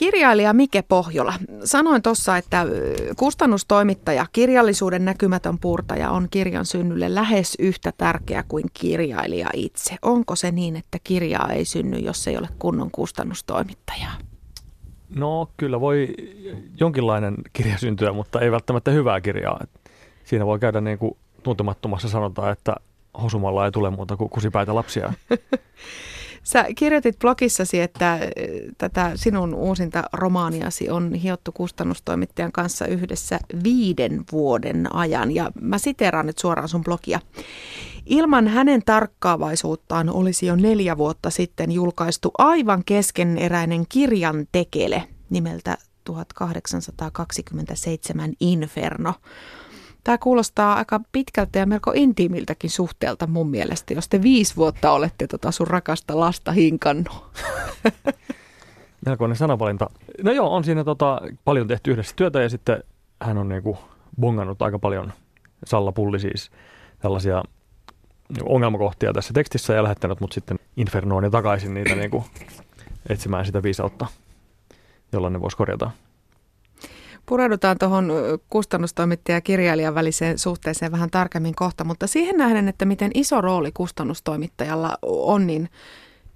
Kirjailija Mike Pohjola. Sanoin tuossa, että kustannustoimittaja, kirjallisuuden näkymätön puurtaja on kirjan synnylle lähes yhtä tärkeä kuin kirjailija itse. Onko se niin, että kirjaa ei synny, jos ei ole kunnon kustannustoimittajaa? No kyllä voi jonkinlainen kirja syntyä, mutta ei välttämättä hyvää kirjaa. Siinä voi käydä niin kuin tuntemattomassa sanotaan, että hosumalla ei tule muuta kuin kusipäitä lapsia. Sä kirjoitit blogissasi, että tätä sinun uusinta romaaniasi on hiottu kustannustoimittajan kanssa yhdessä viiden vuoden ajan. Ja mä siteeraan nyt suoraan sun blogia. Ilman hänen tarkkaavaisuuttaan olisi jo neljä vuotta sitten julkaistu aivan keskeneräinen kirjan tekele nimeltä 1827 Inferno. Tämä kuulostaa aika pitkältä ja melko intiimiltäkin suhteelta mun mielestä, jos te viisi vuotta olette tota sun rakasta lasta hinkannut. Melkoinen sanavalinta. No joo, on siinä tota, paljon tehty yhdessä työtä ja sitten hän on niinku bongannut aika paljon, Salla Pulli siis, tällaisia ongelmakohtia tässä tekstissä ja lähettänyt mut sitten Infernoon ja takaisin niitä niinku etsimään sitä viisautta, jolla ne voisi korjata. Pureudutaan tuohon kustannustoimittaja ja kirjailijan väliseen suhteeseen vähän tarkemmin kohta, mutta siihen nähden, että miten iso rooli kustannustoimittajalla on, niin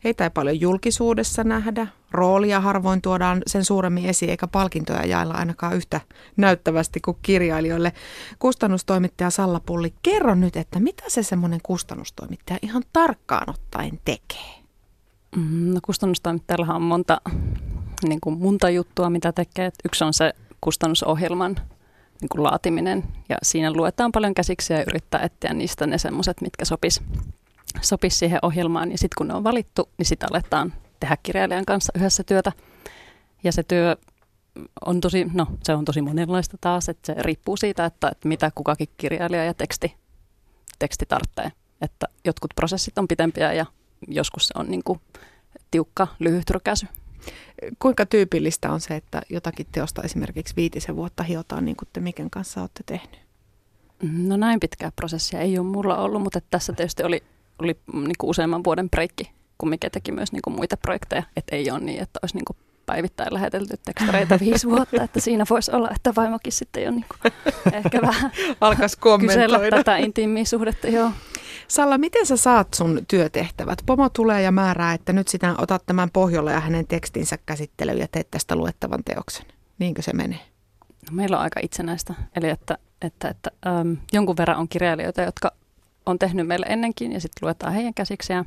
heitä ei paljon julkisuudessa nähdä. Roolia harvoin tuodaan sen suuremmin esiin, eikä palkintoja jailla ainakaan yhtä näyttävästi kuin kirjailijoille. Kustannustoimittaja Salla Pulli, kerro nyt, että mitä se semmoinen kustannustoimittaja ihan tarkkaan ottaen tekee? Mm, no kustannustoimittajallahan on monta niin kuin monta juttua, mitä tekee. Yksi on se kustannusohjelman niin kuin laatiminen ja siinä luetaan paljon käsiksiä ja yrittää etsiä niistä ne semmoiset, mitkä sopis, sopis siihen ohjelmaan ja sitten kun ne on valittu, niin sitten aletaan tehdä kirjailijan kanssa yhdessä työtä ja se työ on tosi, no se on tosi monenlaista taas, että se riippuu siitä, että, että mitä kukakin kirjailija ja teksti, teksti tarvitsee. Että jotkut prosessit on pitempiä ja joskus se on niin kuin tiukka, lyhyt rykäsy. Kuinka tyypillistä on se, että jotakin teosta esimerkiksi viitisen vuotta hiotaan, niin kuin te Miken kanssa olette tehnyt? No näin pitkää prosessia ei ole mulla ollut, mutta tässä tietysti oli, oli niin kuin useamman vuoden breikki, kun Mike teki myös niin kuin muita projekteja. Että ei ole niin, että olisi niin kuin päivittäin lähetelty tekstareita viisi vuotta, että siinä voisi olla, että vaimokin sitten jo niin kuin ehkä vähän Alkaisi kommentoida. kysellä tätä intiimiä suhdetta. Joo. Salla, miten sä saat sun työtehtävät? Pomo tulee ja määrää, että nyt sinä otat tämän pohjolla ja hänen tekstinsä käsittelyyn ja teet tästä luettavan teoksen. Niinkö se menee? No, meillä on aika itsenäistä. Eli että, että, että äm, jonkun verran on kirjailijoita, jotka on tehnyt meille ennenkin ja sitten luetaan heidän käsiksiään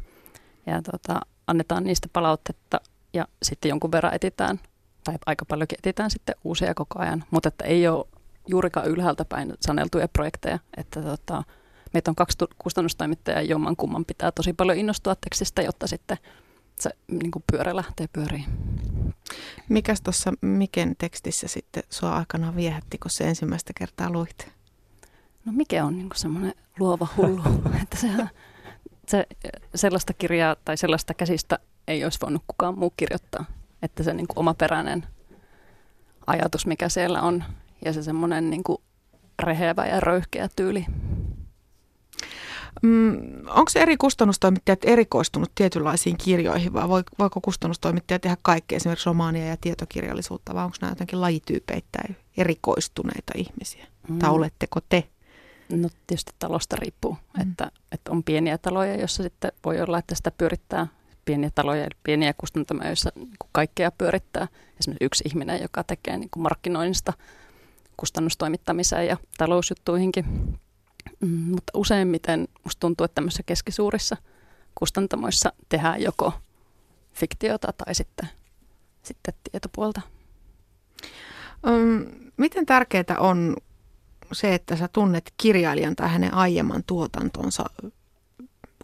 ja tota, annetaan niistä palautetta ja sitten jonkun verran etitään, tai aika paljonkin etitään sitten uusia koko ajan, mutta että ei ole juurikaan ylhäältä päin saneltuja projekteja, että tota, meitä on kaksi kustannustoimittajaa, jomman kumman pitää tosi paljon innostua tekstistä, jotta sitten se niin kuin pyörä lähtee pyöriin. Mikäs tuossa Miken tekstissä sitten sua aikanaan viehätti, kun se ensimmäistä kertaa luit? No mikä on niin semmoinen luova hullu, että se, se, sellaista kirjaa tai sellaista käsistä ei olisi voinut kukaan muu kirjoittaa. Että se niin kuin omaperäinen ajatus, mikä siellä on, ja se semmoinen niin kuin reheävä ja röyhkeä tyyli, Mm, onko eri kustannustoimittajat erikoistunut tietynlaisiin kirjoihin vai voiko kustannustoimittaja tehdä kaikkea, esimerkiksi romaania ja tietokirjallisuutta, vai onko nämä jotenkin lajityypeittäin erikoistuneita ihmisiä? Mm. Tai oletteko te? No tietysti talosta riippuu, mm. että, että on pieniä taloja, joissa sitten voi olla, että sitä pyörittää pieniä taloja ja pieniä kustantamia, joissa niin kaikkea pyörittää. Esimerkiksi yksi ihminen, joka tekee niin kuin markkinoinnista kustannustoimittamiseen ja talousjuttuihinkin Mm, mutta useimmiten musta tuntuu, että tämmöisissä keskisuurissa kustantamoissa tehdään joko fiktiota tai sitten, sitten tietopuolta. Um, miten tärkeää on se, että sä tunnet kirjailijan tai hänen aiemman tuotantonsa,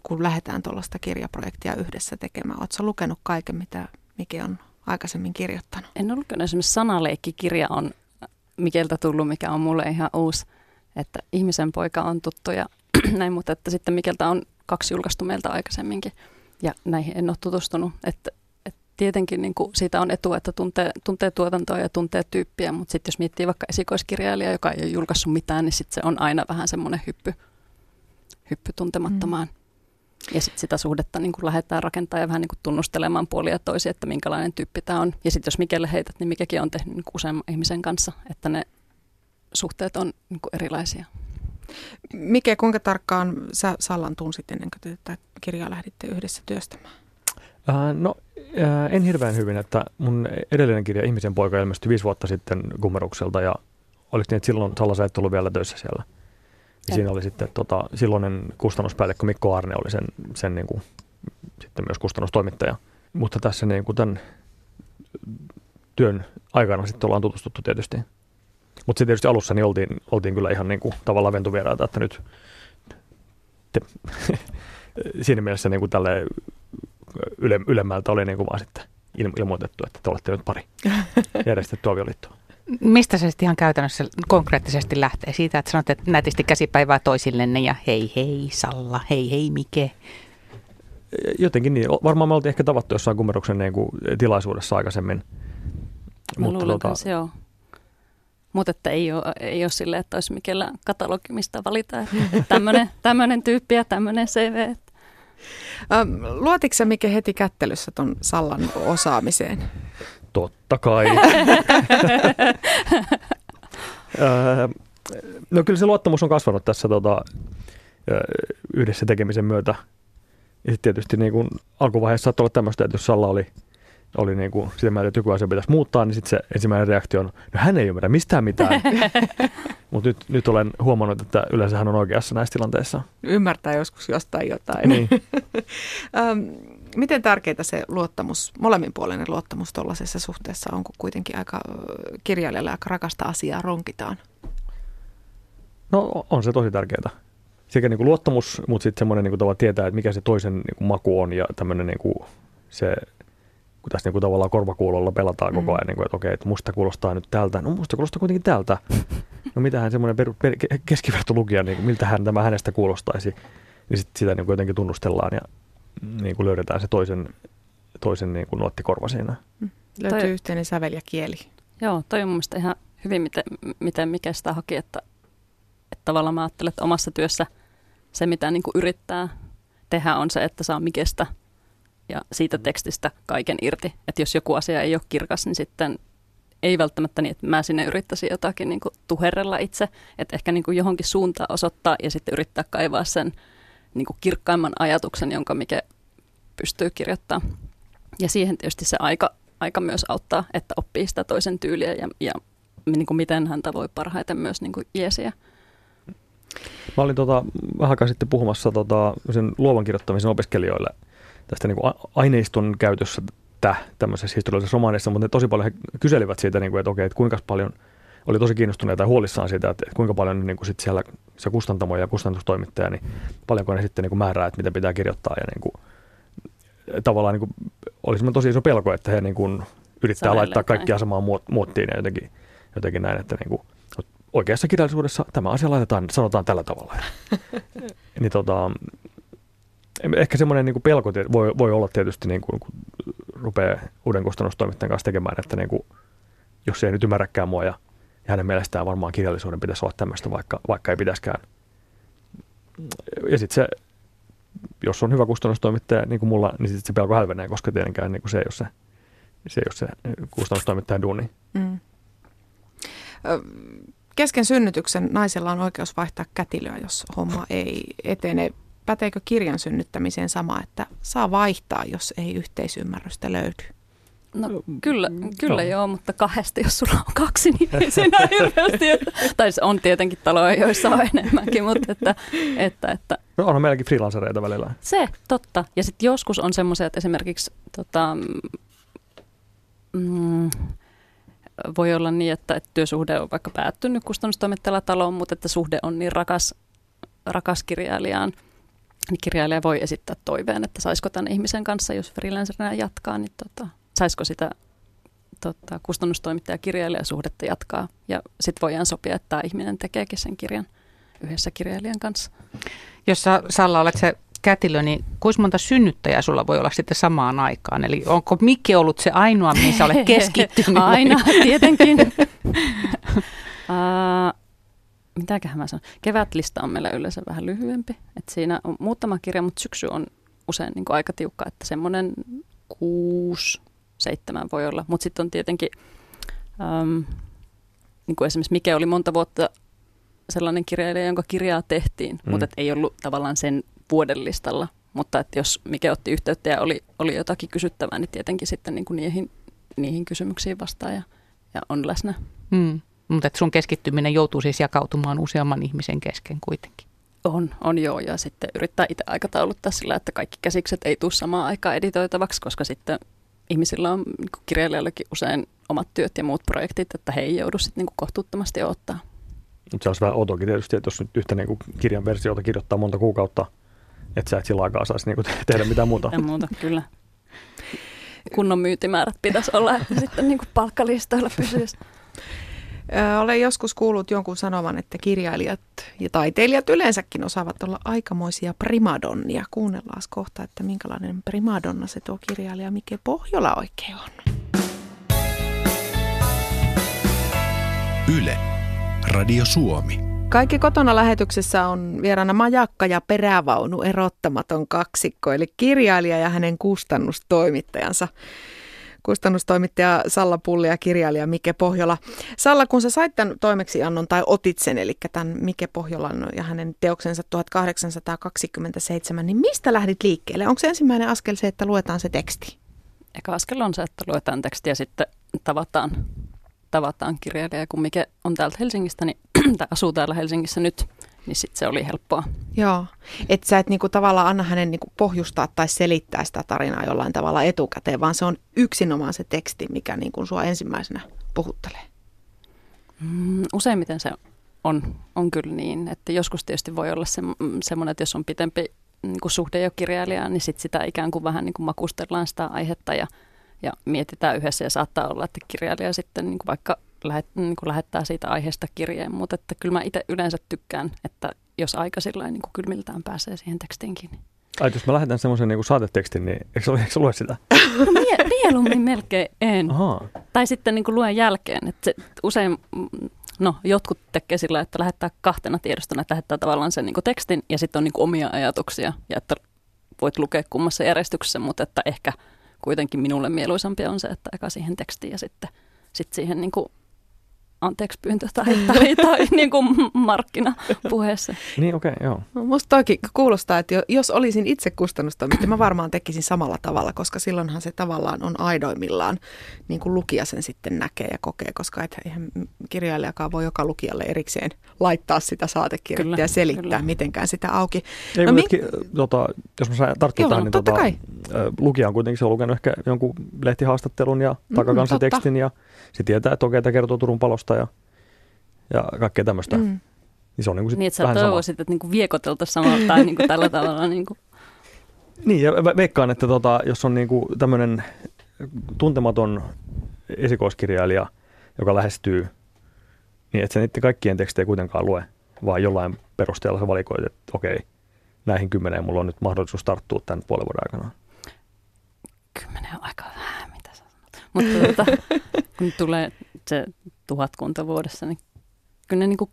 kun lähdetään tuollaista kirjaprojektia yhdessä tekemään? Oletko lukenut kaiken, mitä Mike on aikaisemmin kirjoittanut? En ole lukenut. Esimerkiksi sanaleikkikirja on Mikeltä tullut, mikä on mulle ihan uusi että ihmisen poika on tuttu ja näin, mutta että sitten Mikeltä on kaksi julkaistu meiltä aikaisemminkin ja näihin en ole tutustunut. Että, että tietenkin niin kuin siitä on etu, että tuntee, tuntee tuotantoa ja tuntee tyyppiä, mutta sitten jos miettii vaikka esikoiskirjailija, joka ei ole julkaissut mitään, niin sitten se on aina vähän semmoinen hyppy, hyppy tuntemattomaan. Mm. Ja sitten sitä suhdetta niin kuin lähdetään rakentamaan ja vähän niin kuin tunnustelemaan puolia toisia, että minkälainen tyyppi tämä on. Ja sitten jos Mikelle heität, niin Mikekin on tehnyt niin useamman ihmisen kanssa, että ne suhteet on niin kuin erilaisia. Mike, kuinka tarkkaan sä Sallan tunsit ennen kuin tätä kirjaa lähditte yhdessä työstämään? Äh, no äh, en hirveän hyvin, että mun edellinen kirja Ihmisen poika ilmestyi viisi vuotta sitten Gummerukselta ja oliko niin, että silloin Salla sä et ollut vielä töissä siellä? Ja siinä oli sitten tota, silloinen kustannuspäällikkö Mikko Arne oli sen, sen niin kuin, sitten myös kustannustoimittaja. Mutta tässä niin kuin tämän työn aikana sitten ollaan tutustuttu tietysti. Mutta sitten tietysti alussa niin oltiin, oltiin kyllä ihan niin kuin, tavallaan ventuvieraita, että nyt te, siinä mielessä niin kuin tälle yle, ylemmältä oli niin kuin vaan sitten ilmoitettu, että te olette nyt pari järjestetty avioliittoa. Mistä se sitten ihan käytännössä konkreettisesti lähtee? Siitä, että sanotte että nätisti käsipäivää toisillenne ja hei hei Salla, hei hei Mike. Jotenkin niin. Varmaan me oltiin ehkä tavattu jossain kummeruksen niin kuin tilaisuudessa aikaisemmin. Mä Mutta luulen tota... joo. Mutta että ei ole, ei ole silleen, että olisi mikellä katalogi, mistä valita, että tämmöinen, tämmöinen tyyppi ja tämmöinen CV. Ähm, luotitko sä Mike heti kättelyssä ton Sallan osaamiseen? Totta kai. no kyllä se luottamus on kasvanut tässä tota, yhdessä tekemisen myötä. Ja sitten tietysti niin kun alkuvaiheessa saattoi olla tämmöistä, että jos Salla oli, oli niin kuin sitä mieltä, että joku asia pitäisi muuttaa, niin sitten se ensimmäinen reaktio on, no hän ei ymmärrä mistään mitään. Mutta nyt, nyt olen huomannut, että yleensä hän on oikeassa näissä tilanteissa. Ymmärtää joskus jostain jotain. Niin. miten tärkeää se luottamus, molemminpuolinen luottamus tuollaisessa suhteessa on, kun kuitenkin aika kirjailijalle aika rakasta asiaa ronkitaan? No on se tosi tärkeää. Sekä niin kuin luottamus, mutta sitten semmoinen niin kuin tietää, että mikä se toisen niin kuin maku on ja tämmöinen niin kuin se, kun tässä niin kuin tavallaan korvakuulolla pelataan mm. koko ajan, niin kuin, että okei, että musta kuulostaa nyt tältä, no musta kuulostaa kuitenkin tältä. No mitähän semmoinen per, per, keskivertolukija, niin kuin, miltähän tämä hänestä kuulostaisi, niin sit sitä niin kuin jotenkin tunnustellaan ja niin kuin löydetään se toisen, toisen niin kuin nuottikorva siinä. Mm. Löytyy toi, yhteinen sävel ja kieli. Joo, toi on mun mielestä ihan hyvin, miten, miten mikä sitä haki, että, että tavallaan mä ajattelen, että omassa työssä se, mitä niin kuin yrittää tehdä, on se, että saa mikestä ja siitä tekstistä kaiken irti. Että jos joku asia ei ole kirkas, niin sitten ei välttämättä niin, että mä sinne yrittäisin jotakin niin kuin tuherrella itse, että ehkä niin kuin johonkin suuntaan osoittaa ja sitten yrittää kaivaa sen niin kuin kirkkaimman ajatuksen, jonka mikä pystyy kirjoittamaan. Ja siihen tietysti se aika, aika myös auttaa, että oppii sitä toisen tyyliä ja, ja niin kuin miten häntä voi parhaiten myös niin kuin jeesiä. Mä olin tota, vähän aikaa sitten puhumassa tota, sen luovan kirjoittamisen opiskelijoille tästä niin kuin aineiston käytössä tämmöisessä historiallisessa romaanissa, mutta ne tosi paljon he kyselivät siitä, niin kuin, että okei, että kuinka paljon – oli tosi kiinnostuneita ja huolissaan siitä, että kuinka paljon niin kuin sit siellä se kustantamo ja kustannustoimittaja, niin paljonko ne sitten niin kuin määrää, että mitä pitää kirjoittaa ja niin kuin, tavallaan niin kuin, oli tosi iso pelko, että he niin kuin, yrittää Sä laittaa kaikkia samaan muottiin ja jotenkin, jotenkin näin, että niin kuin, oikeassa kirjallisuudessa tämä asia laitetaan, sanotaan tällä tavalla. niin tota, ehkä semmoinen niin pelko voi, voi olla tietysti, niin kuin, kun rupeaa uuden kustannustoimittajan kanssa tekemään, että niin kuin, jos ei nyt ymmärräkään mua ja ja hänen mielestään varmaan kirjallisuuden pitäisi olla tämmöistä, vaikka, vaikka ei pitäisikään. Ja sitten se, jos on hyvä kustannustoimittaja, niin kuin mulla, niin sitten se pelko hälvenee, koska tietenkään niin kuin se ole se, se, ole se kustannustoimittajan duuni. Mm. Kesken synnytyksen naisella on oikeus vaihtaa kätilöä, jos homma ei etene. Päteekö kirjan synnyttämiseen sama, että saa vaihtaa, jos ei yhteisymmärrystä löydy? No kyllä, kyllä no. joo, mutta kahdesta, jos sulla on kaksi, niin ei siinä hirveästi. Että, tai on tietenkin taloja, joissa on enemmänkin, mutta että... että, että no onhan meilläkin freelancereita välillä. Se, totta. Ja sitten joskus on semmoisia, että esimerkiksi tota, mm, voi olla niin, että, että työsuhde on vaikka päättynyt kustannustoimittajalla taloon, mutta että suhde on niin rakas, rakas kirjailijaan, niin kirjailija voi esittää toiveen, että saisiko tämän ihmisen kanssa, jos freelancerina jatkaa, niin tota, saisiko sitä tota, kustannustoimittaja kirjailijasuhdetta jatkaa. Ja sitten voidaan sopia, että tämä ihminen tekeekin sen kirjan yhdessä kirjailijan kanssa. Jos sä, Salla olet se kätilö, niin kuinka monta synnyttäjää sulla voi olla sitten samaan aikaan? Eli onko Mikki ollut se ainoa, mihin sä olet keskittynyt? Aina, tietenkin. uh, mitäköhän mä sanon, kevätlista on meillä yleensä vähän lyhyempi. Et siinä on muutama kirja, mutta syksy on usein niin kuin aika tiukka, että semmoinen kuusi, seitsemän voi olla. Mutta sitten on tietenkin, äm, niin kuin esimerkiksi Mike oli monta vuotta sellainen kirjailija, jonka kirjaa tehtiin, mm. mutta ei ollut tavallaan sen vuoden listalla. Mutta että jos Mike otti yhteyttä ja oli, oli jotakin kysyttävää, niin tietenkin sitten niin kuin niihin, niihin kysymyksiin vastaa ja, ja on läsnä. Mm. Mutta sun keskittyminen joutuu siis jakautumaan useamman ihmisen kesken kuitenkin. On, on joo, ja sitten yrittää itse aikatauluttaa sillä, että kaikki käsikset ei tule samaan aikaan editoitavaksi, koska sitten ihmisillä on niin kirjailijoillakin usein omat työt ja muut projektit, että he ei joudu sitten niin kohtuuttomasti ottaa. Se olisi vähän outoakin tietysti, että jos nyt yhtä niin kirjan versiota kirjoittaa monta kuukautta, että sä et sillä aikaa saisi niin tehdä mitään muuta. Mitään muuta, kyllä. Kunnon myyntimäärät pitäisi olla, että sitten niin palkkalistoilla pysyisi. Olen joskus kuullut jonkun sanovan, että kirjailijat ja taiteilijat yleensäkin osaavat olla aikamoisia primadonnia. Kuunnellaan kohta, että minkälainen primadonna se tuo kirjailija Mike Pohjola oikein on. Yle, Radio Suomi. Kaikki kotona lähetyksessä on vieraana majakka ja perävaunu erottamaton kaksikko, eli kirjailija ja hänen kustannustoimittajansa kustannustoimittaja Salla Pulli ja kirjailija Mike Pohjola. Salla, kun sä sait tämän toimeksiannon tai otit sen, eli tämän Mike Pohjolan ja hänen teoksensa 1827, niin mistä lähdit liikkeelle? Onko se ensimmäinen askel se, että luetaan se teksti? Eka askel on se, että luetaan tekstiä ja sitten tavataan, tavataan kirjailija. Kun Mike on täältä Helsingistä, niin, tai asuu täällä Helsingissä nyt, niin sitten se oli helppoa. Joo, että sä et niinku tavallaan anna hänen niinku pohjustaa tai selittää sitä tarinaa jollain tavalla etukäteen, vaan se on yksinomaan se teksti, mikä niinku sua ensimmäisenä puhuttelee. Mm, useimmiten se on, on kyllä niin, että joskus tietysti voi olla se, semmoinen, että jos on pitempi niin kuin suhde jo kirjailijaan, niin sit sitä ikään kuin vähän niin kuin makustellaan sitä aihetta ja, ja mietitään yhdessä ja saattaa olla, että kirjailija sitten niin kuin vaikka lähet, niin kuin lähettää siitä aiheesta kirjeen, mutta että kyllä mä itse yleensä tykkään, että jos aika sillä niin kylmiltään pääsee siihen tekstiin kiinni. Ai, jos mä lähetän semmoisen niin saatetekstin, niin eikö, eikö lue sitä? No mie, mieluummin melkein en. Aha. Tai sitten niin kuin luen jälkeen. Että se, usein, no jotkut tekee sillä, että lähettää kahtena tiedostona, että lähettää tavallaan sen niin kuin tekstin ja sitten on niin kuin omia ajatuksia ja että voit lukea kummassa järjestyksessä, mutta että ehkä kuitenkin minulle mieluisampia on se, että eka siihen tekstiin ja sitten sit siihen niin kuin anteeksi pyyntö tai, tai, tai niin kuin markkinapuheessa. niin, okei, okay, joo. No, musta toki kuulostaa, että jos olisin itse kustannustoimittaja, mä varmaan tekisin samalla tavalla, koska silloinhan se tavallaan on aidoimmillaan, niin kuin lukija sen sitten näkee ja kokee, koska et, eihän kirjailijakaan voi joka lukijalle erikseen laittaa sitä saatekirjettä kyllä, ja selittää kyllä. mitenkään sitä auki. Ei, no, min... tota, jos mä tartun tähän, niin tota, kai. lukija on kuitenkin se on lukenut ehkä jonkun lehtihaastattelun ja mm, takakansatekstin mm, ja se tietää, että okei, tämä kertoo Turun palosta ja, ja kaikkea tämmöistä. Mm. Niin se on niin, kuin niin että sä toivoisit, että niin kuin viekoteltaisiin samalla tai niin kuin tällä tavalla. Niin, kuin. niin ja veikkaan, että tota, jos on niin kuin tämmöinen tuntematon esikoiskirjailija, joka lähestyy, niin että se niiden kaikkien tekstejä kuitenkaan lue, vaan jollain perusteella sä valikoit, että okei, näihin kymmeneen mulla on nyt mahdollisuus tarttua tämän puolen vuoden aikana. Kymmenen on aika vähän, mitä sä sanot. Mutta tuota, kun tulee se tuhatkunta vuodessa, niin kyllä ne niin kuin,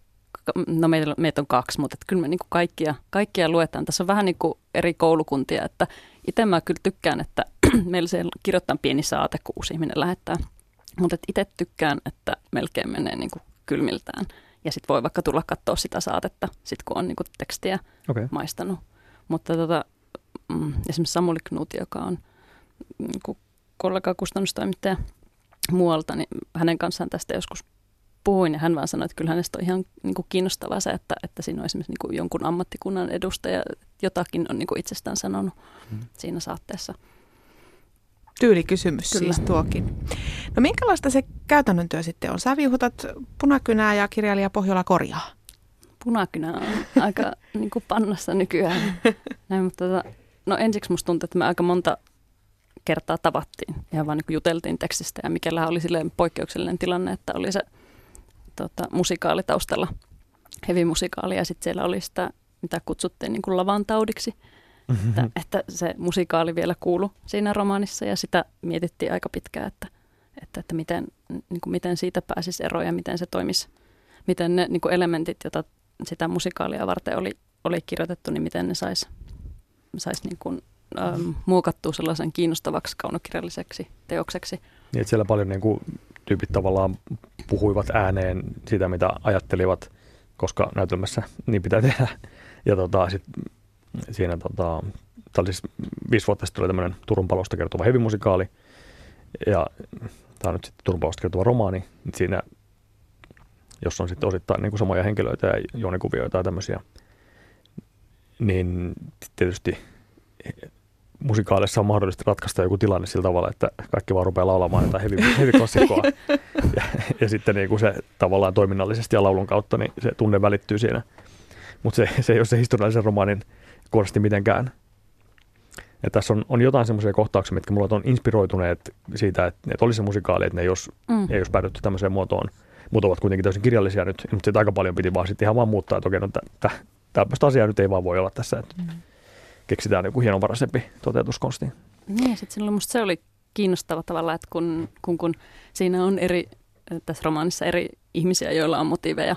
no meitä, meitä on kaksi, mutta että kyllä me niin kuin kaikkia, kaikkia luetaan. Tässä on vähän niin kuin eri koulukuntia, että itse mä kyllä tykkään, että meillä se kirjoittaa pieni saate, kun uusi ihminen lähettää. Mutta itse tykkään, että melkein menee niin kuin kylmiltään. Ja sitten voi vaikka tulla katsoa sitä saatetta, sit kun on niin kuin tekstiä okay. maistanut. Mutta tota, mm, esimerkiksi Samuli Knut, joka on niin kuin kollega kustannustoimittaja, muualta, niin hänen kanssaan tästä joskus puhuin ja hän vaan sanoi, että kyllä hänestä on ihan niin kuin kiinnostavaa se, että, että siinä on esimerkiksi niin kuin jonkun ammattikunnan edustaja jotakin on niin kuin itsestään sanonut hmm. siinä saatteessa. Tyylikysymys Kyllä. siis tuokin. No minkälaista se käytännön työ sitten on? Sä viuhutat punakynää ja kirjailija Pohjola korjaa. Punakynä on aika niin kuin pannassa nykyään. Näin, mutta tota, no ensiksi musta tuntuu, että me aika monta kertaa tavattiin. Ihan vaan niin juteltiin tekstistä ja Mikellä oli silleen poikkeuksellinen tilanne, että oli se tota, musikaali taustalla, heavy musikaali ja sitten siellä oli sitä, mitä kutsuttiin niin kuin lavantaudiksi. Mm-hmm. Että, että se musikaali vielä kuulu siinä romaanissa ja sitä mietittiin aika pitkään, että, että, että miten, niin kuin miten siitä pääsisi eroon ja miten se toimisi, miten ne niin kuin elementit, joita sitä musikaalia varten oli, oli kirjoitettu, niin miten ne sais, sais niin kuin, ähm, muokattua sellaisen kiinnostavaksi kaunokirjalliseksi teokseksi. Niin, siellä paljon niin kuin, tyypit tavallaan puhuivat ääneen sitä, mitä ajattelivat, koska näytelmässä niin pitää tehdä. Ja tota, sit siinä tota, tämä oli siis viisi vuotta sitten oli tämmöinen Turun palosta kertova hevimusikaali. Ja tämä on nyt sitten Turun palosta kertova romaani. Siinä, jos on sitten osittain niin kuin samoja henkilöitä ja juonikuvioita ja tämmöisiä, niin tietysti musikaalissa on mahdollista ratkaista joku tilanne sillä tavalla, että kaikki vaan rupeaa laulamaan jotain heavy, heavy klassikkoa. ja, ja sitten niin kuin se tavallaan toiminnallisesti ja laulun kautta niin se tunne välittyy siinä. Mutta se, se ei ole se historiallisen romaanin korosti mitenkään. Ja tässä on, on jotain semmoisia kohtauksia, mitkä mulla on inspiroituneet siitä, että, että olisi se musikaali, että ne ei olisi, mm. ei olisi päädytty tämmöiseen muotoon. Mutta ovat kuitenkin täysin kirjallisia nyt, mutta sitten aika paljon piti vaan sitten ihan vaan muuttaa, että okei, no tämmöistä asiaa nyt ei vaan voi olla tässä. Että mm keksitään joku hienovaraisempi toteutuskonsti. Niin, sitten silloin se oli kiinnostava tavalla, että kun, kun, kun siinä on eri, tässä romaanissa eri ihmisiä, joilla on motiiveja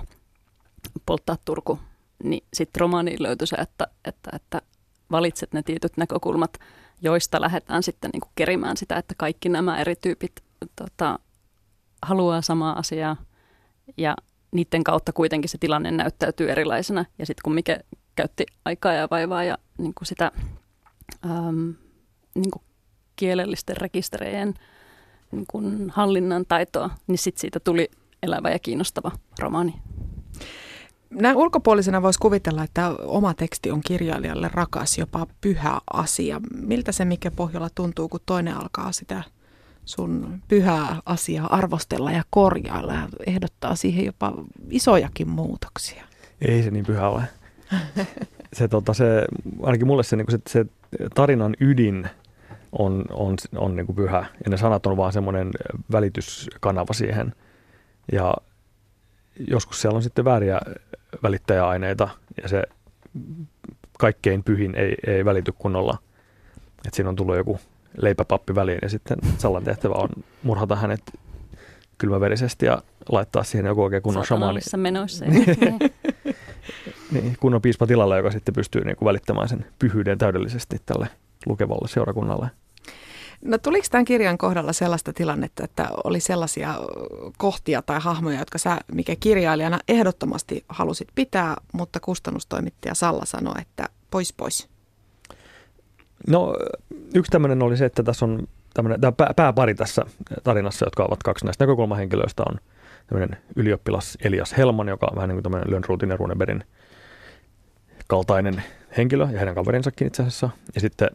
polttaa Turku, niin sitten romaaniin löytyi se, että, että, että valitset ne tietyt näkökulmat, joista lähdetään sitten niin kuin kerimään sitä, että kaikki nämä eri tyypit tota, haluaa samaa asiaa ja niiden kautta kuitenkin se tilanne näyttäytyy erilaisena. Ja sitten kun Mike käytti aikaa ja vaivaa ja niin kuin sitä ähm, niin kuin kielellisten rekistereiden niin kuin hallinnan taitoa, niin sitten siitä tuli elävä ja kiinnostava romaani. Näin ulkopuolisena voisi kuvitella, että oma teksti on kirjailijalle rakas, jopa pyhä asia. Miltä se mikä Pohjola tuntuu, kun toinen alkaa sitä sun pyhää asiaa arvostella ja korjailla ja ehdottaa siihen jopa isojakin muutoksia? Ei se niin pyhä ole se, tota, se, ainakin mulle se, niin se, se tarinan ydin on, on, on niin kuin pyhä ja ne sanat on vaan semmoinen välityskanava siihen. Ja joskus siellä on sitten vääriä välittäjäaineita ja se kaikkein pyhin ei, ei välity kunnolla. että siinä on tullut joku leipäpappi väliin ja sitten Sallan tehtävä on murhata hänet kylmäverisesti ja laittaa siihen joku oikein kunnon shamaani. menoissa. niin, kunnon piispa tilalla, joka sitten pystyy niin kuin välittämään sen pyhyyden täydellisesti tälle lukevalle seurakunnalle. No tuliko tämän kirjan kohdalla sellaista tilannetta, että oli sellaisia kohtia tai hahmoja, jotka sä, mikä kirjailijana ehdottomasti halusit pitää, mutta kustannustoimittaja Salla sanoi, että pois pois? No yksi tämmöinen oli se, että tässä on tämmöinen, tämä pääpari tässä tarinassa, jotka ovat kaksi näistä näkökulmahenkilöistä, on tämmöinen ylioppilas Elias Helman, joka on vähän niin kuin tämmöinen Lönnruutin ja Runeberin kaltainen henkilö ja heidän kaverinsakin itse asiassa. Ja sitten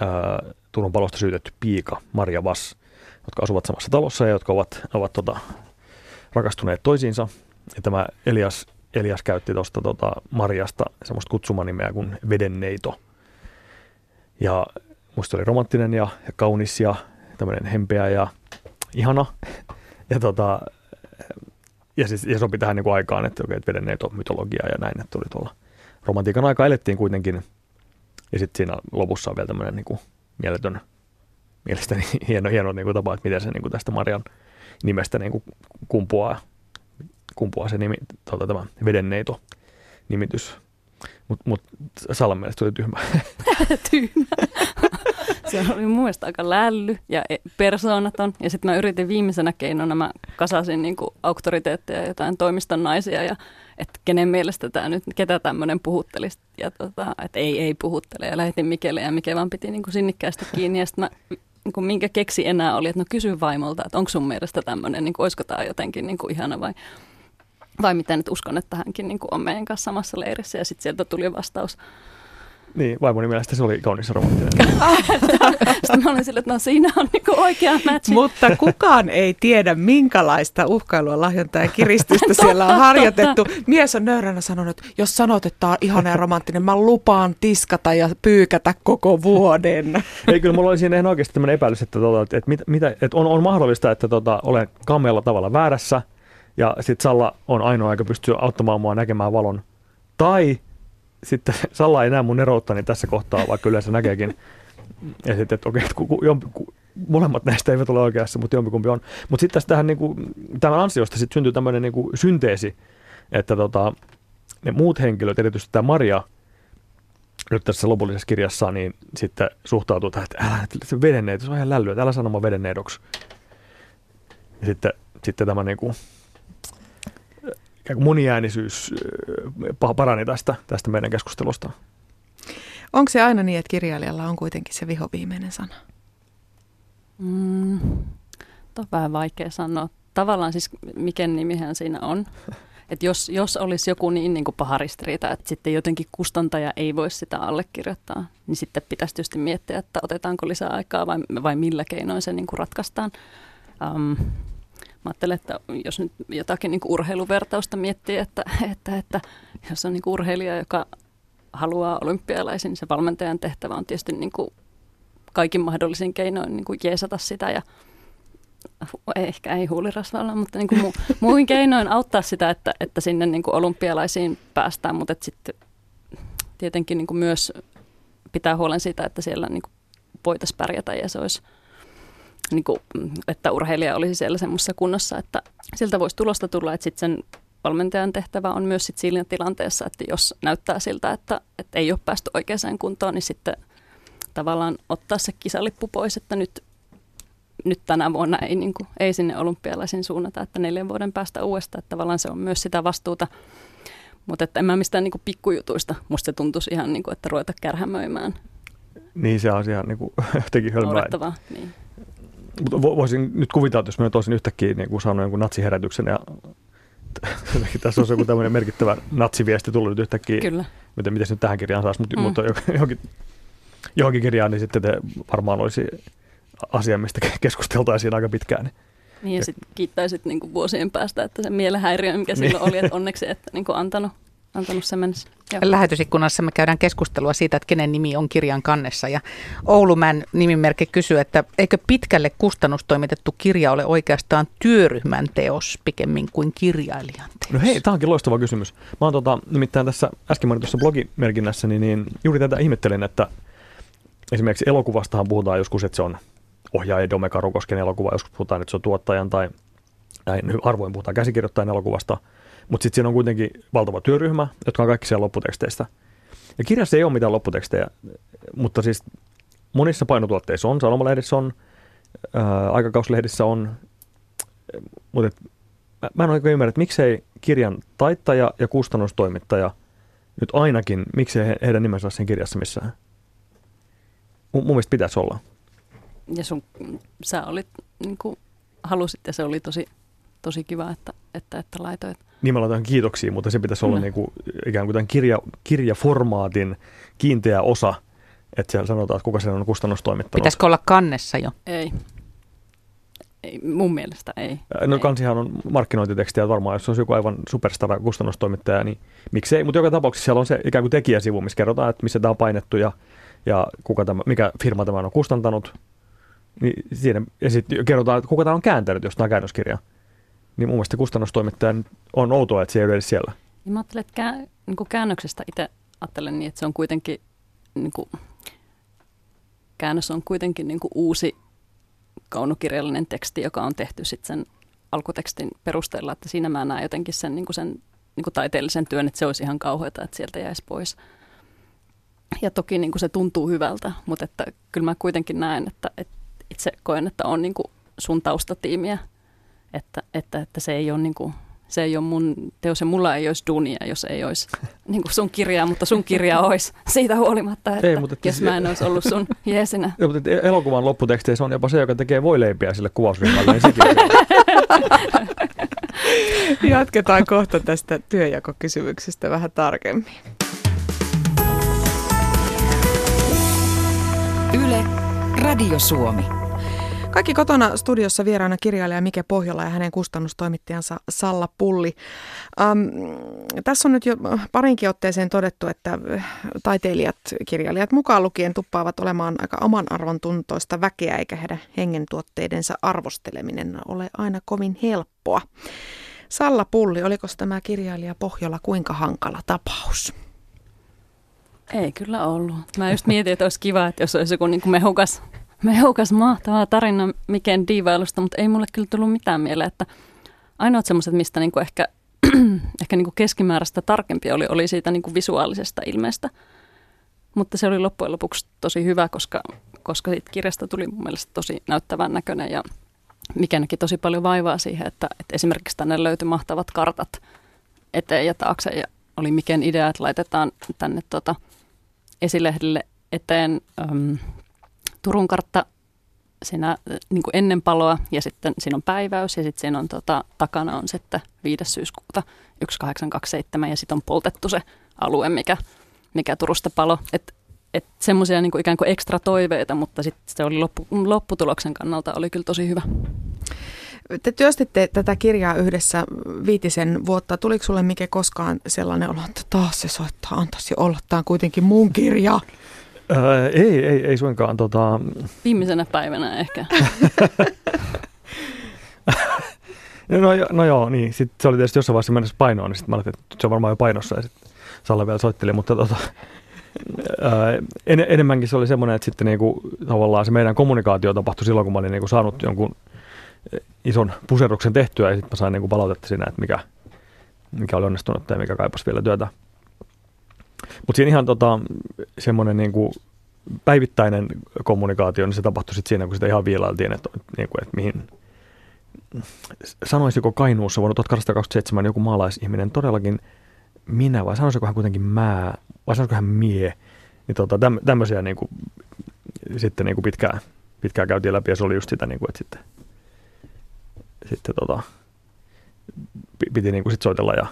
ää, Turun palosta syytetty piika Maria Vass, jotka asuvat samassa talossa ja jotka ovat, ovat tota, rakastuneet toisiinsa. Ja tämä Elias, Elias käytti tuosta tota, Mariasta semmoista kutsumanimeä kuin Vedenneito. Ja musta oli romanttinen ja, ja kaunis ja tämmöinen hempeä ja ihana. Ja, tota, ja, siis, ja sopi tähän niin kuin aikaan, että, okay, että Vedenneito mytologia ja näin, että tuli tuolla romantiikan aika elettiin kuitenkin. Ja sitten siinä lopussa on vielä tämmöinen niin kuin mieletön, mielestäni hieno, hieno niin kuin tapa, että miten se niin kuin tästä Marian nimestä niin kuin kumpuaa, kumpuaa se nimi, tuota, tämä vedenneito nimitys. Mutta mut, Sallan mielestä oli tyhmä. tyhmä. Se oli mun mielestä aika lälly ja e- persoonaton. Ja sitten mä yritin viimeisenä keinona, mä kasasin niinku auktoriteetteja jotain toimiston naisia ja että kenen mielestä tämä nyt, ketä tämmöinen puhuttelisi. Ja tota, että ei, ei puhuttele. Ja lähetin Mikelle ja Mike vaan piti niinku sinnikkäästi kiinni. Ja sitten mä niin minkä keksi enää oli, että no kysy vaimolta, että onko sun mielestä tämmöinen, niin olisiko tämä jotenkin niin kuin ihana vai, vai miten nyt uskon, että hänkin niin kuin on meidän kanssa samassa leirissä ja sitten sieltä tuli vastaus niin, vaimoni mielestä se oli kaunis romanttinen. Sitten mä olin sille, että no siinä on niinku oikea match. Mutta kukaan ei tiedä, minkälaista uhkailua, lahjontaa ja kiristystä siellä on harjoitettu. Mies on nöyränä sanonut, että jos sanot, että tämä on ihana ja romanttinen, mä lupaan tiskata ja pyykätä koko vuoden. Ei, kyllä mulla oli siinä ihan oikeasti tämmöinen epäilys, että, tota, että, että, mitä, että on, on mahdollista, että tota, olen kamealla tavalla väärässä ja sitten Salla on ainoa, joka pystyy auttamaan mua näkemään valon. Tai sitten Salla ei näe mun eroutta niin tässä kohtaa, vaikka yleensä näkeekin. Ja sitten, että okei, ku, ku, jompi, ku, molemmat näistä eivät ole oikeassa, mutta jompikumpi on. Mutta sitten tähän, niin kuin, tämän ansiosta sitten syntyy tämmöinen niin synteesi että tota, ne muut henkilöt, erityisesti tämä Maria, nyt tässä lopullisessa kirjassa, niin sitten suhtautuu tähän, että älä se vedenneet, se on ihan lällyä, että älä sano vedenneidoksi. Ja sitten, sitten tämä niin kuin moniäänisyys parani tästä, tästä meidän keskustelusta. Onko se aina niin, että kirjailijalla on kuitenkin se vihoviimeinen sana? Mm, on vähän vaikea sanoa. Tavallaan siis mikä nimihän siinä on. Et jos, jos olisi joku niin, niin kuin paha ristiriita, että sitten jotenkin kustantaja ei voi sitä allekirjoittaa, niin sitten pitäisi tietysti miettiä, että otetaanko lisää aikaa vai, vai millä keinoin se niin kuin ratkaistaan. Um, mä ajattelen, että jos nyt jotakin niin urheiluvertausta miettii, että, että, että jos on niin urheilija, joka haluaa olympialaisiin, niin se valmentajan tehtävä on tietysti niin kaikin mahdollisin keinoin niin kuin jeesata sitä ja ehkä ei huulirasvalla, mutta niin kuin mu, muin keinoin auttaa sitä, että, että sinne niin kuin olympialaisiin päästään, mutta sitten tietenkin niin kuin myös pitää huolen siitä, että siellä niin voitaisiin pärjätä ja se olisi, niin kuin, että urheilija olisi siellä semmoisessa kunnossa, että siltä voisi tulosta tulla, että sitten sen valmentajan tehtävä on myös sit siinä tilanteessa, että jos näyttää siltä, että, että ei ole päästy oikeaan kuntoon, niin sitten tavallaan ottaa se kisalippu pois, että nyt nyt tänä vuonna ei, niin kuin, ei sinne olympialaisiin suunnata, että neljän vuoden päästä uudestaan, että tavallaan se on myös sitä vastuuta. Mutta että en mä mistään niin kuin pikkujutuista, musta se tuntuisi ihan niin kuin, että ruveta kärhämöimään. Niin se asia niin kuin, jotenkin hölmää. niin. Voisin nyt kuvitella, että jos mä olisin yhtäkkiä niin kuin saanut jonkun natsiherätyksen ja tässä on joku tämmöinen merkittävä natsiviesti tullut nyt yhtäkkiä. Kyllä. Miten, miten se nyt tähän kirjaan saisi, mutta, mm. mutta johonkin, johonkin kirjaan, niin sitten te varmaan olisi asia, mistä keskusteltaisiin aika pitkään. Niin ja sitten kiittäisit niin vuosien päästä, että se mielenhäiriö, mikä silloin oli, että onneksi et niin antanut, antanut se mennessä. Lähetysikkunassa me käydään keskustelua siitä, että kenen nimi on kirjan kannessa. Ja Oulumän nimimerkki kysyy, että eikö pitkälle kustannustoimitettu kirja ole oikeastaan työryhmän teos pikemmin kuin kirjailijan teos? No hei, tämä onkin loistava kysymys. Mä oon tota, nimittäin tässä äsken mainitussa blogimerkinnässä, niin, niin juuri tätä ihmettelin, että esimerkiksi elokuvastahan puhutaan joskus, että se on ohjaaja Dome Karukosken elokuva, joskus puhutaan, että se on tuottajan tai näin, harvoin puhutaan käsikirjoittajan elokuvasta, mutta sitten siinä on kuitenkin valtava työryhmä, jotka on kaikki siellä lopputeksteistä. Ja kirjassa ei ole mitään lopputekstejä, mutta siis monissa painotuotteissa on, sanomalehdissä on, ää, aikakauslehdissä on, mutta mä, mä en oikein ymmärrä, että miksei kirjan taittaja ja kustannustoimittaja nyt ainakin, miksei he, heidän nimensä ole sen kirjassa missään. Mun, mun mielestä pitäisi olla ja sun, sä olit, niin kuin, halusit ja se oli tosi, tosi kiva, että, että, että laitoit. Niin mä laitan kiitoksia, mutta se pitäisi olla no. niin kuin, ikään kuin tämän kirja, kirjaformaatin kiinteä osa, että siellä sanotaan, että kuka sen on kustannustoimittanut. Pitäisikö olla kannessa jo? Ei. ei mun mielestä ei. No ei. kansihan on markkinointitekstiä varmaan, jos olisi joku aivan superstara kustannustoimittaja, niin miksei. Mutta joka tapauksessa siellä on se ikään kuin tekijäsivu, missä kerrotaan, että missä tämä on painettu ja, ja kuka tämä, mikä firma tämä on kustantanut, niin siinä, ja sitten kerrotaan, että kuka tämä on kääntänyt, jos tämä on käännöskirja. Niin mun mielestä kustannustoimittaja on outoa, että se ei ole edes siellä. Niin mä ajattelen, että kää, niin kuin käännöksestä itse ajattelen niin, että se on kuitenkin, niin kuin, käännös on kuitenkin niin kuin uusi kaunokirjallinen teksti, joka on tehty sitten sen alkutekstin perusteella, että siinä mä näen jotenkin sen, niin kuin sen niin kuin taiteellisen työn, että se olisi ihan kauheata, että sieltä jäisi pois. Ja toki niin kuin se tuntuu hyvältä, mutta että kyllä mä kuitenkin näen, että, että itse koen, että on niin kuin sun taustatiimiä, että, että, että se ei ole niin kuin, se ei ole mun teos ja mulla ei olisi duunia, jos ei olisi niin kuin sun kirjaa, mutta sun kirja olisi siitä huolimatta, että, ei, mutta että jos mä en olisi ollut sun jeesinä. Joo, mutta elokuvan lopputeksteissä on jopa se, joka tekee voileipiä sille kuvausryhmälle, niin Jatketaan kohta tästä työjakokysymyksestä vähän tarkemmin. Yle, Radio Suomi. Kaikki kotona studiossa vieraana kirjailija Mike Pohjola ja hänen kustannustoimittajansa Salla Pulli. Ähm, tässä on nyt jo parinkin otteeseen todettu, että taiteilijat, kirjailijat mukaan lukien tuppaavat olemaan aika oman arvon tuntoista väkeä, eikä heidän hengentuotteidensa arvosteleminen ole aina kovin helppoa. Salla Pulli, oliko tämä kirjailija Pohjola kuinka hankala tapaus? Ei kyllä ollut. Mä just mietin, että olisi kiva, että jos olisi joku niin kuin mehukas mehukas, mahtava tarina Miken diivailusta, mutta ei mulle kyllä tullut mitään mieleen, että ainoat semmoiset, mistä niinku ehkä ehkä niin kuin keskimääräistä tarkempi oli, oli siitä niin kuin visuaalisesta ilmeestä. Mutta se oli loppujen lopuksi tosi hyvä, koska, koska siitä kirjasta tuli mun mielestä tosi näyttävän näköinen ja mikä näki tosi paljon vaivaa siihen, että, että esimerkiksi tänne löytyi mahtavat kartat eteen ja taakse ja oli miken idea, että laitetaan tänne tota esilehdille eteen Turun kartta siinä niin kuin ennen paloa ja sitten siinä on päiväys ja sitten siinä on tota, takana on sitten 5. syyskuuta 1827 ja sitten on poltettu se alue, mikä, mikä Turusta palo. Että et semmoisia niin ikään kuin ekstra toiveita, mutta sitten se oli loppu, lopputuloksen kannalta oli kyllä tosi hyvä. Te työstitte tätä kirjaa yhdessä viitisen vuotta. Tuliko sulle mikä koskaan sellainen olo, että taas se soittaa, antaisi olla, tämä on kuitenkin mun kirja? Öö, ei, ei, ei suinkaan. Tota... Viimeisenä päivänä ehkä. no, no joo, niin. Sitten se oli tietysti jossain vaiheessa mennessä painoon, niin sitten mä ajattelin, että se on varmaan jo painossa ja sitten Salla vielä soitteli, mutta tota, öö, en, enemmänkin se oli semmoinen, että sitten niinku, tavallaan se meidän kommunikaatio tapahtui silloin, kun mä olin niinku saanut jonkun ison puserruksen tehtyä ja sitten mä sain niinku palautetta siinä, että mikä, mikä oli onnistunut ja mikä kaipasi vielä työtä. Mutta siinä ihan tota, semmoinen niin päivittäinen kommunikaatio, niin se tapahtui sitten siinä, kun sitä ihan viilailtiin, että, niin kuin, että mihin, sanoisiko Kainuussa vuonna 1827 joku maalaisihminen todellakin minä, vai sanoisiko hän kuitenkin mä, vai sanoisiko hän mie, niin tota, täm, tämmöisiä niin kuin, sitten niin kuin pitkään, pitkään käytiin läpi, ja se oli just sitä, niin kuin, että sitten, sitten tota, piti niin kuin sit soitella ja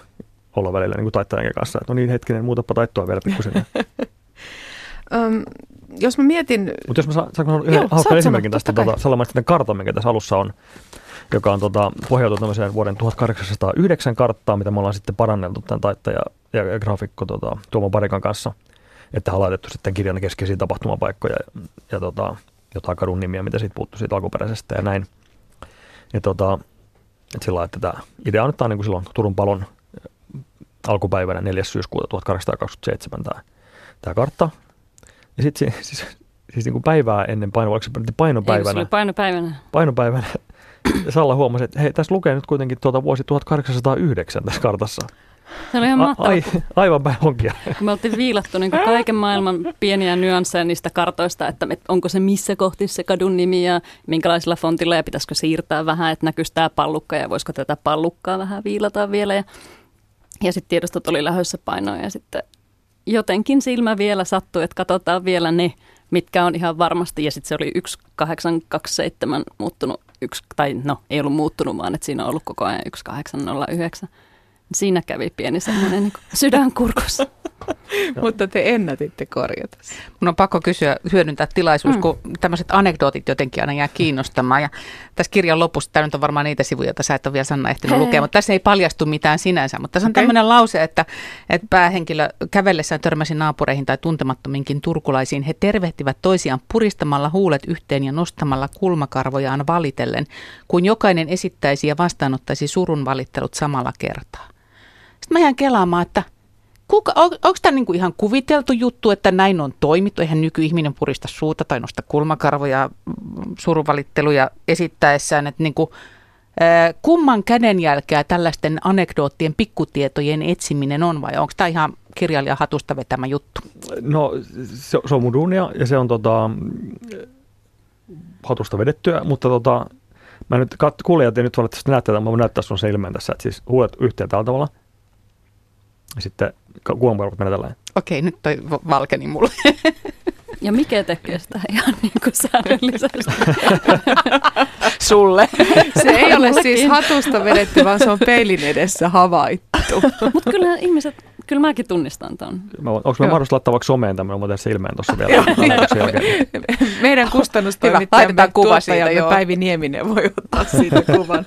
olla välillä niin kuin taittajan kanssa, että no niin hetkinen, muutapa taittoa vielä pikkusen. um, jos mä mietin... Mutta jos mä saan, saanko yhden hauskan esimerkin tästä, tota, tämän kartan, mikä tässä alussa on, joka on tota, pohjautunut tämmöiseen vuoden 1809 karttaan, mitä me ollaan sitten paranneltu tämän taittaja ja, ja graafikko tota, Tuomo Parikan kanssa, että on laitettu sitten kirjan keskeisiä tapahtumapaikkoja ja, ja tota, jotain kadun nimiä, mitä siitä puuttuu siitä alkuperäisestä ja näin. Ja tota, et sillä että tämä idea on, että tämä on niin kuin silloin Turun palon alkupäivänä 4. syyskuuta 1827 tämä, tämä kartta. Ja sitten siis, siis niin kuin päivää ennen paino, oliko se painopäivänä? Eikö se oli painopäivänä? Painopäivänä. Salla huomasi, että hei, tässä lukee nyt kuitenkin tuota vuosi 1809 tässä kartassa. Se oli ihan mahtavaa. Ai, aivan päin onkia. Me oltiin viilattu niin kaiken maailman pieniä nyansseja niistä kartoista, että onko se missä kohti se kadun nimi ja minkälaisella fontilla ja pitäisikö siirtää vähän, että näkyisi tämä pallukka ja voisiko tätä pallukkaa vähän viilata vielä. Ja ja sitten tiedostot oli lähössä painoja ja sitten jotenkin silmä vielä sattui, että katsotaan vielä ne, mitkä on ihan varmasti. Ja sitten se oli 1827 muuttunut, yksi, tai no ei ollut muuttunut, vaan että siinä on ollut koko ajan 1809. Siinä kävi pieni semmoinen niin sydänkurkussa. Mutta te ennätitte korjata. Mun on pakko kysyä, hyödyntää tilaisuus, mm. kun tämmöiset anekdootit jotenkin aina jää kiinnostamaan. Ja tässä kirjan lopussa, tämä nyt on varmaan niitä sivuja, joita sä et ole vielä Sanna ehtinyt lukea, mutta tässä ei paljastu mitään sinänsä. Mutta tässä on okay. tämmöinen lause, että, että päähenkilö kävellessään törmäsi naapureihin tai tuntemattominkin turkulaisiin. He tervehtivät toisiaan puristamalla huulet yhteen ja nostamalla kulmakarvojaan valitellen, kuin jokainen esittäisi ja vastaanottaisi surun valittelut samalla kertaa. Sitten mä jään kelaamaan, että kuka, on, onko tämä niinku ihan kuviteltu juttu, että näin on toimittu? Eihän nykyihminen purista suuta tai nosta kulmakarvoja mm, suruvalitteluja esittäessään, että niinku, äh, kumman kädenjälkeä tällaisten anekdoottien pikkutietojen etsiminen on vai onko tämä ihan kirjailijan hatusta vetämä juttu? No se, se on mun duunia ja se on tota, hatusta vedettyä, mutta tota, mä nyt kat, kuulijat ei nyt valitettavasti näe tätä, mä näyttää sun se ilmeen tässä, että siis huulet yhteen tällä tavalla – sitten kuomukarvat menee tällä Okei, nyt toi valkeni mulle. Ja mikä tekee sitä ihan niin kuin säännöllisesti? Sulle. Se ei ole siis hatusta vedetty, vaan se on peilin edessä havaittu. Mutta kyllä ihmiset kyllä mäkin tunnistan ton. onko me mahdollista laittaa vaikka someen tämmöinen, mä se ilmeen tuossa vielä. Meidän kustannustoimittajamme tuottajamme Päivi Nieminen voi ottaa siitä kuvan.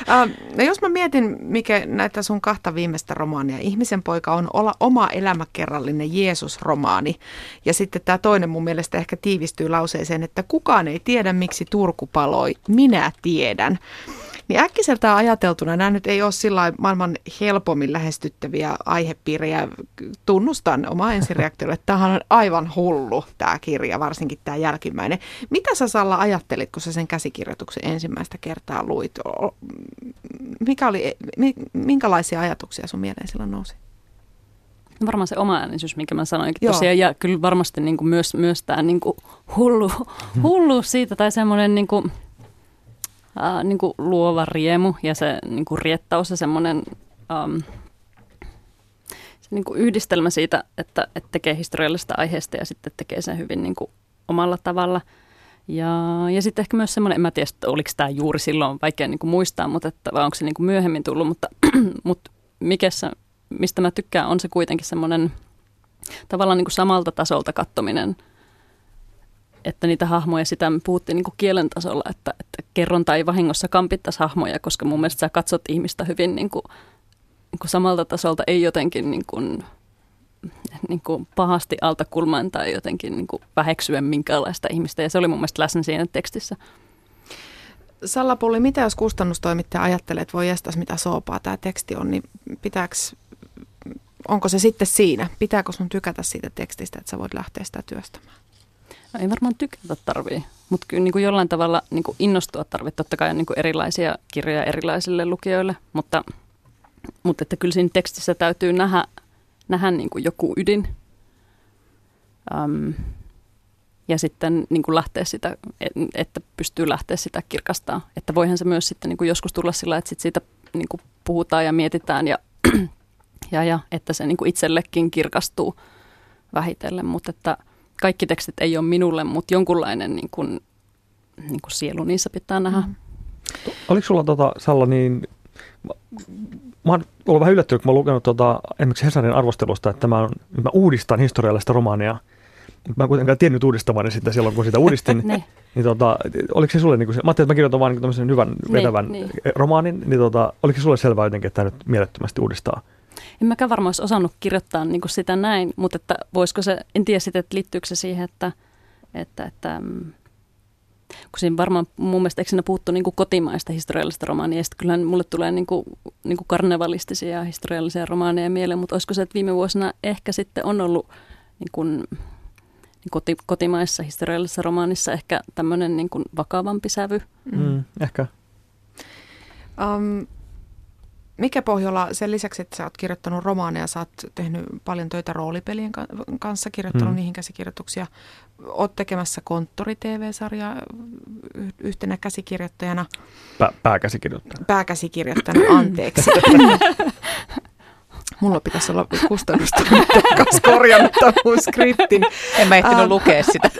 Uh, no jos mä mietin, mikä näitä sun kahta viimeistä romaania, Ihmisen poika on olla oma elämäkerrallinen Jeesus-romaani. Ja sitten tämä toinen mun mielestä ehkä tiivistyy lauseeseen, että kukaan ei tiedä, miksi Turku paloi, minä tiedän. Niin äkkiseltään ajateltuna nämä nyt ei ole sillä maailman helpommin lähestyttäviä aihepiirteitä käsikirja. Tunnustan oma ensireaktio, että tämähän on aivan hullu tämä kirja, varsinkin tämä jälkimmäinen. Mitä sä Salla ajattelit, kun sä sen käsikirjoituksen ensimmäistä kertaa luit? Mikä oli, minkälaisia ajatuksia sun mieleen silloin nousi? Varmaan se oma äänisyys, minkä mä sanoinkin Joo. tosiaan, ja kyllä varmasti niin kuin myös, myös tämä niin kuin hullu, hullu siitä, tai semmoinen niin kuin, äh, niin kuin luova riemu ja se niin kuin riettaus ja semmoinen ähm, niin kuin yhdistelmä siitä, että, että tekee historiallisesta aiheesta ja sitten tekee sen hyvin niin kuin omalla tavalla. Ja, ja sitten ehkä myös semmoinen, en mä tiedä, että oliko tämä juuri silloin, vaikea niin kuin muistaa, mutta että, vai onko se niin kuin myöhemmin tullut, mutta, mutta mikessä, mistä mä tykkään, on se kuitenkin semmoinen tavallaan niin kuin samalta tasolta kattominen – että niitä hahmoja, sitä me puhuttiin niin kuin kielen tasolla, että, että kerronta ei vahingossa kampittaisi hahmoja, koska mun mielestä sä katsot ihmistä hyvin niin kuin, niin samalta tasolta, ei jotenkin niin kuin, niin kuin pahasti alta kulmaan tai jotenkin niin kuin väheksyen minkäänlaista ihmistä. Ja se oli mun mielestä läsnä siinä tekstissä. Sallapulli, mitä jos kustannustoimittaja ajattelee, että voi jästäs mitä soopaa tämä teksti on, niin pitääks, onko se sitten siinä? Pitääkö sun tykätä siitä tekstistä, että sä voit lähteä sitä työstämään? No ei varmaan tykätä tarvii, mutta kyllä niin kuin jollain tavalla niin kuin innostua tarvii. Totta kai niin kuin erilaisia kirjoja erilaisille lukijoille, mutta, mutta että kyllä siinä tekstissä täytyy nähdä, nähdä niin kuin joku ydin. Um, ja sitten niin kuin lähteä sitä, että pystyy lähteä sitä kirkastaa. Että voihan se myös sitten niin kuin joskus tulla sillä, että sit siitä niin kuin puhutaan ja mietitään ja, ja, ja että se niin kuin itsellekin kirkastuu vähitellen, mutta että – kaikki tekstit ei ole minulle, mutta jonkunlainen niin kuin, niin kuin sielu niissä pitää nähdä. Mm. Oliko sulla tota, Salla niin, mä, oon ollut vähän yllättynyt, kun mä oon lukenut tota, esimerkiksi Hesarin arvostelusta, että mä, on, mä uudistan historiallista romaania. Mä en kuitenkaan tiennyt uudistavani sitä silloin, kun sitä uudistin. niin. niin tota, oliko se sulle, niin kuin mä ajattelin, että mä kirjoitan vain niin hyvän niin, vetävän niin, niin. romaanin, niin tota, oliko se sulle selvää jotenkin, että tämä nyt mielettömästi uudistaa? en mäkään varmaan olisi osannut kirjoittaa niin kuin sitä näin, mutta että voisiko se, en tiedä sitten, että liittyykö se siihen, että, että, että mm, kun siinä varmaan mun mielestä eikö siinä puhuttu niin kuin kotimaista historiallista romaania, ja sitten kyllähän mulle tulee niin kuin, niin kuin karnevalistisia historiallisia romaaneja mieleen, mutta olisiko se, että viime vuosina ehkä sitten on ollut niin kuin, niin koti, kotimaissa historiallisessa romaanissa ehkä tämmöinen niin kuin vakavampi sävy. Mm, ehkä. Um, mikä Pohjola, sen lisäksi, että sä oot kirjoittanut romaaneja, sä oot tehnyt paljon töitä roolipelien kanssa, kirjoittanut mm. niihin käsikirjoituksia. Oot tekemässä Konttori-TV-sarjaa yhtenä käsikirjoittajana. Pä- pääkäsikirjoittajana. Pääkäsikirjoittajana, anteeksi. Mulla pitäisi olla kustannusta kanssa korjannut mun skriptin. En mä ehtinyt uh, lukea sitä.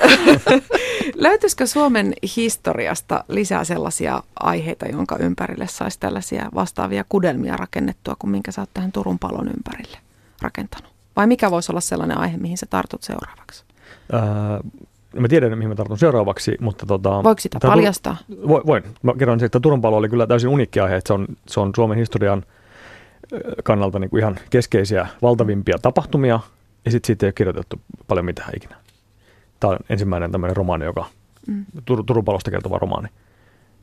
Löytyisikö Suomen historiasta lisää sellaisia aiheita, jonka ympärille saisi tällaisia vastaavia kudelmia rakennettua, kuin minkä sä oot tähän Turun palon ympärille rakentanut? Vai mikä voisi olla sellainen aihe, mihin sä tartut seuraavaksi? Äh, mä tiedän, mihin mä tartun seuraavaksi, mutta... Tota, Voiko sitä paljastaa? Voin. voin. Mä kerron, että Turun palo oli kyllä täysin unikki aihe, että se on, se on Suomen historian – kannalta niin kuin ihan keskeisiä, valtavimpia tapahtumia, ja sitten siitä ei ole kirjoitettu paljon mitään ikinä. Tämä on ensimmäinen tämmöinen romaani, joka, mm. Tur- Turun palosta kertova romaani,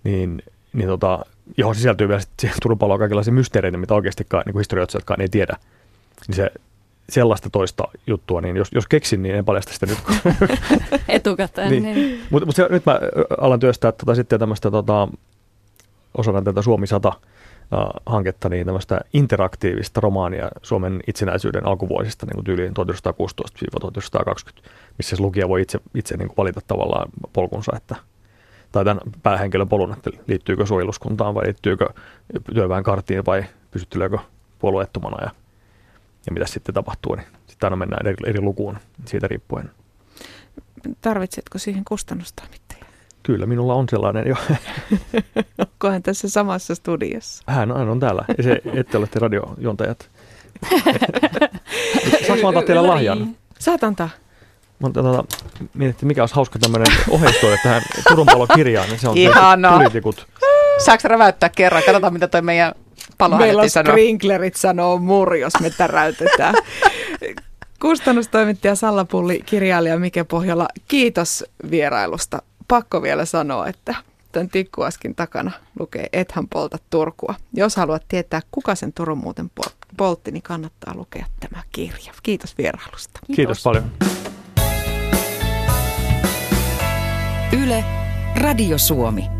niin, niin tota, johon sisältyy vielä sitten Turun paloa kaikenlaisia mysteereitä, mitä oikeasti niin historioitsijatkaan ei tiedä. Niin se sellaista toista juttua, niin jos, jos keksin, niin en paljasta sitä nyt. Etukäteen. niin. niin. Mutta mut nyt mä alan työstää tota, sitten tämmöistä tota, osana tätä Suomi 100 hanketta, niin tämmöistä interaktiivista romaania Suomen itsenäisyyden alkuvuosista niin kuin tyyliin 1916-1920, missä se lukija voi itse, itse niin kuin valita tavallaan polkunsa, että, tai tämän päähenkilön polun, että liittyykö suojeluskuntaan vai liittyykö työväen karttiin vai pysytteleekö puolueettomana ja, ja mitä sitten tapahtuu, niin sitten aina mennään eri, eri lukuun siitä riippuen. Tarvitsetko siihen kustannustoimittajaa? Kyllä, minulla on sellainen jo. Onkohan tässä samassa studiossa? Hän on, on täällä. Ja se, ette olette radiojontajat. Saanko antaa teille lahjan? Saat antaa. Mä tota, mietittiin, mikä olisi hauska tämmöinen oheistuote tähän Turun kirjaan, niin se on poliitikut. Saako räväyttää kerran? Katsotaan, mitä toi meidän Meillä on sanoo. sprinklerit sanoo mur, jos me täräytetään. Kustannustoimittaja Salla Pulli, kirjailija Mike Pohjola, kiitos vierailusta pakko vielä sanoa, että tämän tikkuaskin takana lukee Ethän polta Turkua. Jos haluat tietää, kuka sen Turun muuten poltti, niin kannattaa lukea tämä kirja. Kiitos vierailusta. Kiitos, Kiitos paljon. Yle, Radio Suomi.